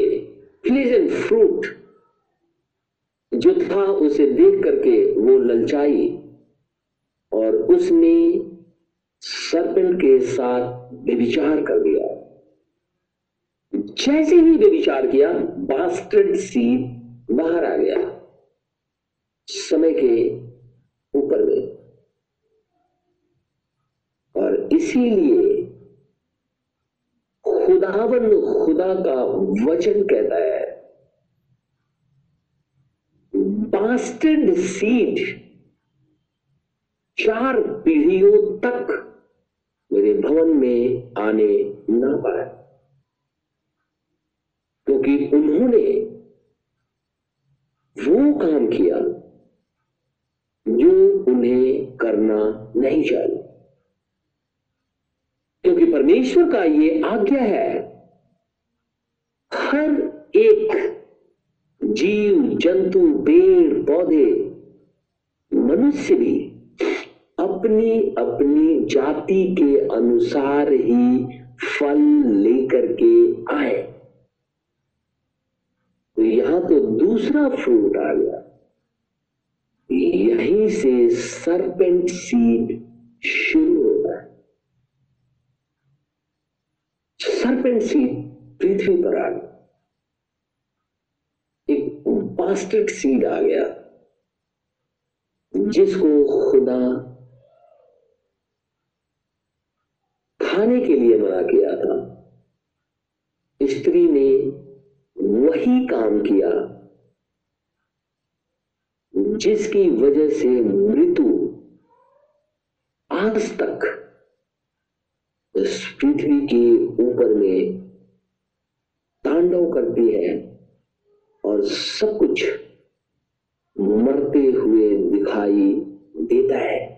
प्लीजेंट फ्रूट जो था, उसे देख करके वो ललचाई और उसने सर्पेंट के साथ व्यभिचार कर दिया। जैसे ही वे विचार किया, बास्टर्ड सीड बाहर आ गया। समय के ऊपर में। और इसीलिए खुदावन खुदा का वचन कहता है, बास्टर्ड सीड चार पीढ़ियों तक मेरे भवन में आने ना पाए। क्योंकि उन्होंने वो काम किया जो उन्हें करना नहीं चाहिए। क्योंकि परमेश्वर का ये आज्ञा है, हर एक जीव, जंतु, पेड़, पौधे, मनुष्य भी अपनी अपनी जाति के अनुसार ही फल लेकर के आए। यहाँ तो दूसरा फ्रूट आ गया। यहीं से सरपेंट सीड शुरू होता है। सरपेंट सीड पृथ्वी पर आ गया। एक बास्टर्ड सीड आ गया, जिसको खुदा खाने के लिए मना किया था। स्त्री ने वही काम किया। जिसकी वजह से मृत्यु आज तक पृथ्वी के ऊपर में तांडव करती है और सब कुछ मरते हुए दिखाई देता है।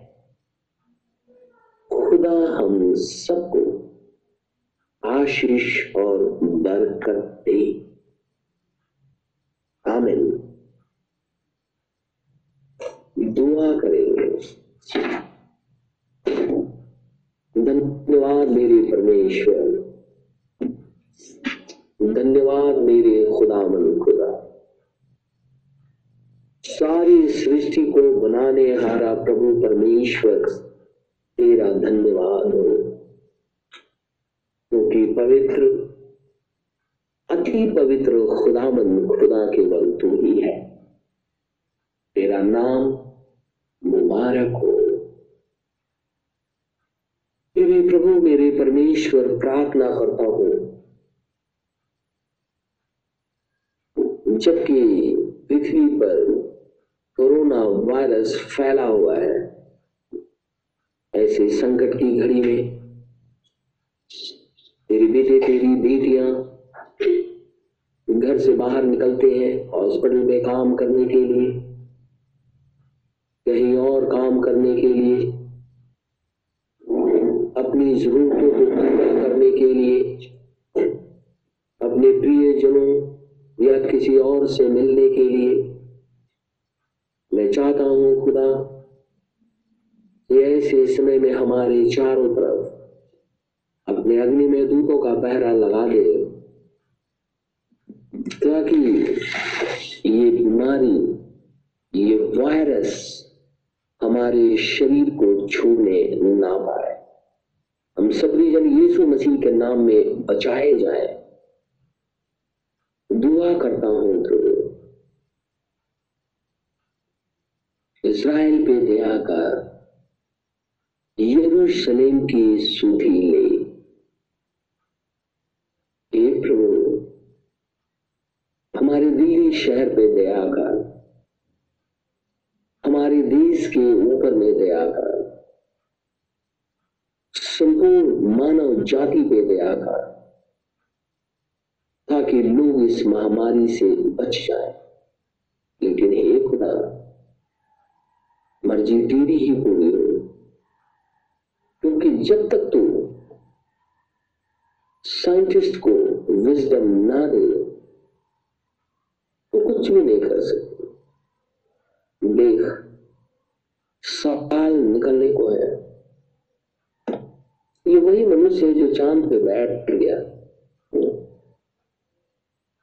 खुदा हम सबको आशीष और बरकत दे। आमिन। दुआ करेंगे। धन्यवाद मेरे परमेश्वर। धन्यवाद मेरे खुदा मन खुदा। सारी सृष्टि को बनाने हारा प्रभु परमेश्वर, तेरा धन्यवाद हो। क्योंकि तो पवित्र अति पवित्र खुदामंद खुदा केवल तू ही है। तेरा नाम मुबारक हो। मेरे प्रभु, मेरे परमेश्वर, प्रार्थना करता हूँ। जबकि पृथ्वी पर कोरोना वायरस फैला हुआ है, ऐसे संकट की घड़ी में तेरी बेटे, तेरी बेटियाँ घर से बाहर निकलते हैं हॉस्पिटल में काम करने के लिए, कहीं और काम करने के लिए, अपनी जरूरतों को पूरा करने के लिए, अपने प्रियजनों या किसी और से मिलने के लिए। मैं चाहता हूँ खुदा ऐसे समय में हमारे चारों तरफ़ अपने अग्नि में दूतों का पहरा लगा दे। ताकि ये बीमारी, ये वायरस हमारे शरीर को छूने ना पाए। हम सभी जन यीशु मसीह के नाम में बचाए जाए। दुआ करता हूँ प्रभु। इसराइल पे दया कर, यरूशलेम की सुधी ले हे प्रभु हमारे शहर पे दया कर। हमारे देश के ऊपर में दया कर। संपूर्ण मानव जाति पे दया कर। ताकि लोग इस महामारी से बच जाए। लेकिन हे खुदा, मर्ज़ी तेरी ही पूरी हो। क्योंकि जब तक तू साइंटिस्ट को विजडम ना दे कुछ भी नहीं कर सकते। देख, सवाल निकलने को है। ये वही मनुष्य है जो चाँद पे बैठ गया।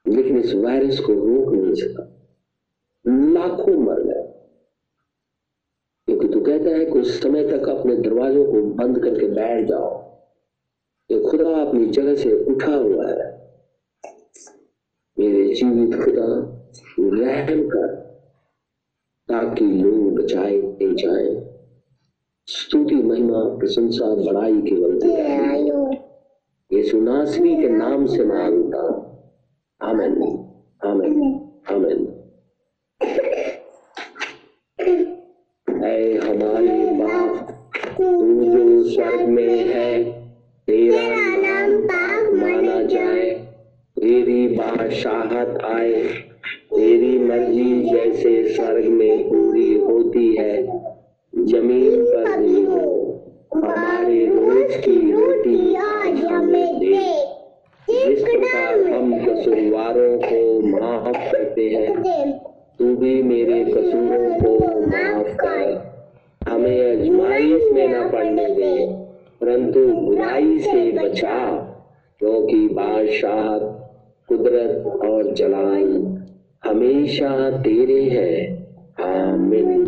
लेकिन इस वायरस को रोक नहीं सका। लाखों मर गए। क्योंकि तू कहता है कुछ समय तक अपने दरवाजों को बंद करके बैठ जाओ। ये खुदा अपनी जगह से उठा हुआ है। मेरे जीवित खुदा रहम कर ताकि लोग बचाए जाए स्तुति महिमा प्रशंसा बड़ाई केवल यीशु नासरी के नाम से माँगता आमेन। आमेन। आमेन। ऐ हमारे बाप तू जो स्वर्ग में है तेरा नाम पाक माना जाए। तेरी बादशाहत आए। तेरी मर्ज़ी जैसे स्वर्ग में पूरी होती है ज़मीन पर भी हो हमारे रोज की रोटी आज हमें दे। जिस प्रकार हम कसूरवारों को माफ़ करते हैं तू भी मेरे कसूरों को माफ़ कर। हमें अजमाइश में न पड़ने दे परंतु बुराई से बचा क्योंकि बादशाह कुदरत और जलाल हमेशा तेरे है। आमीन।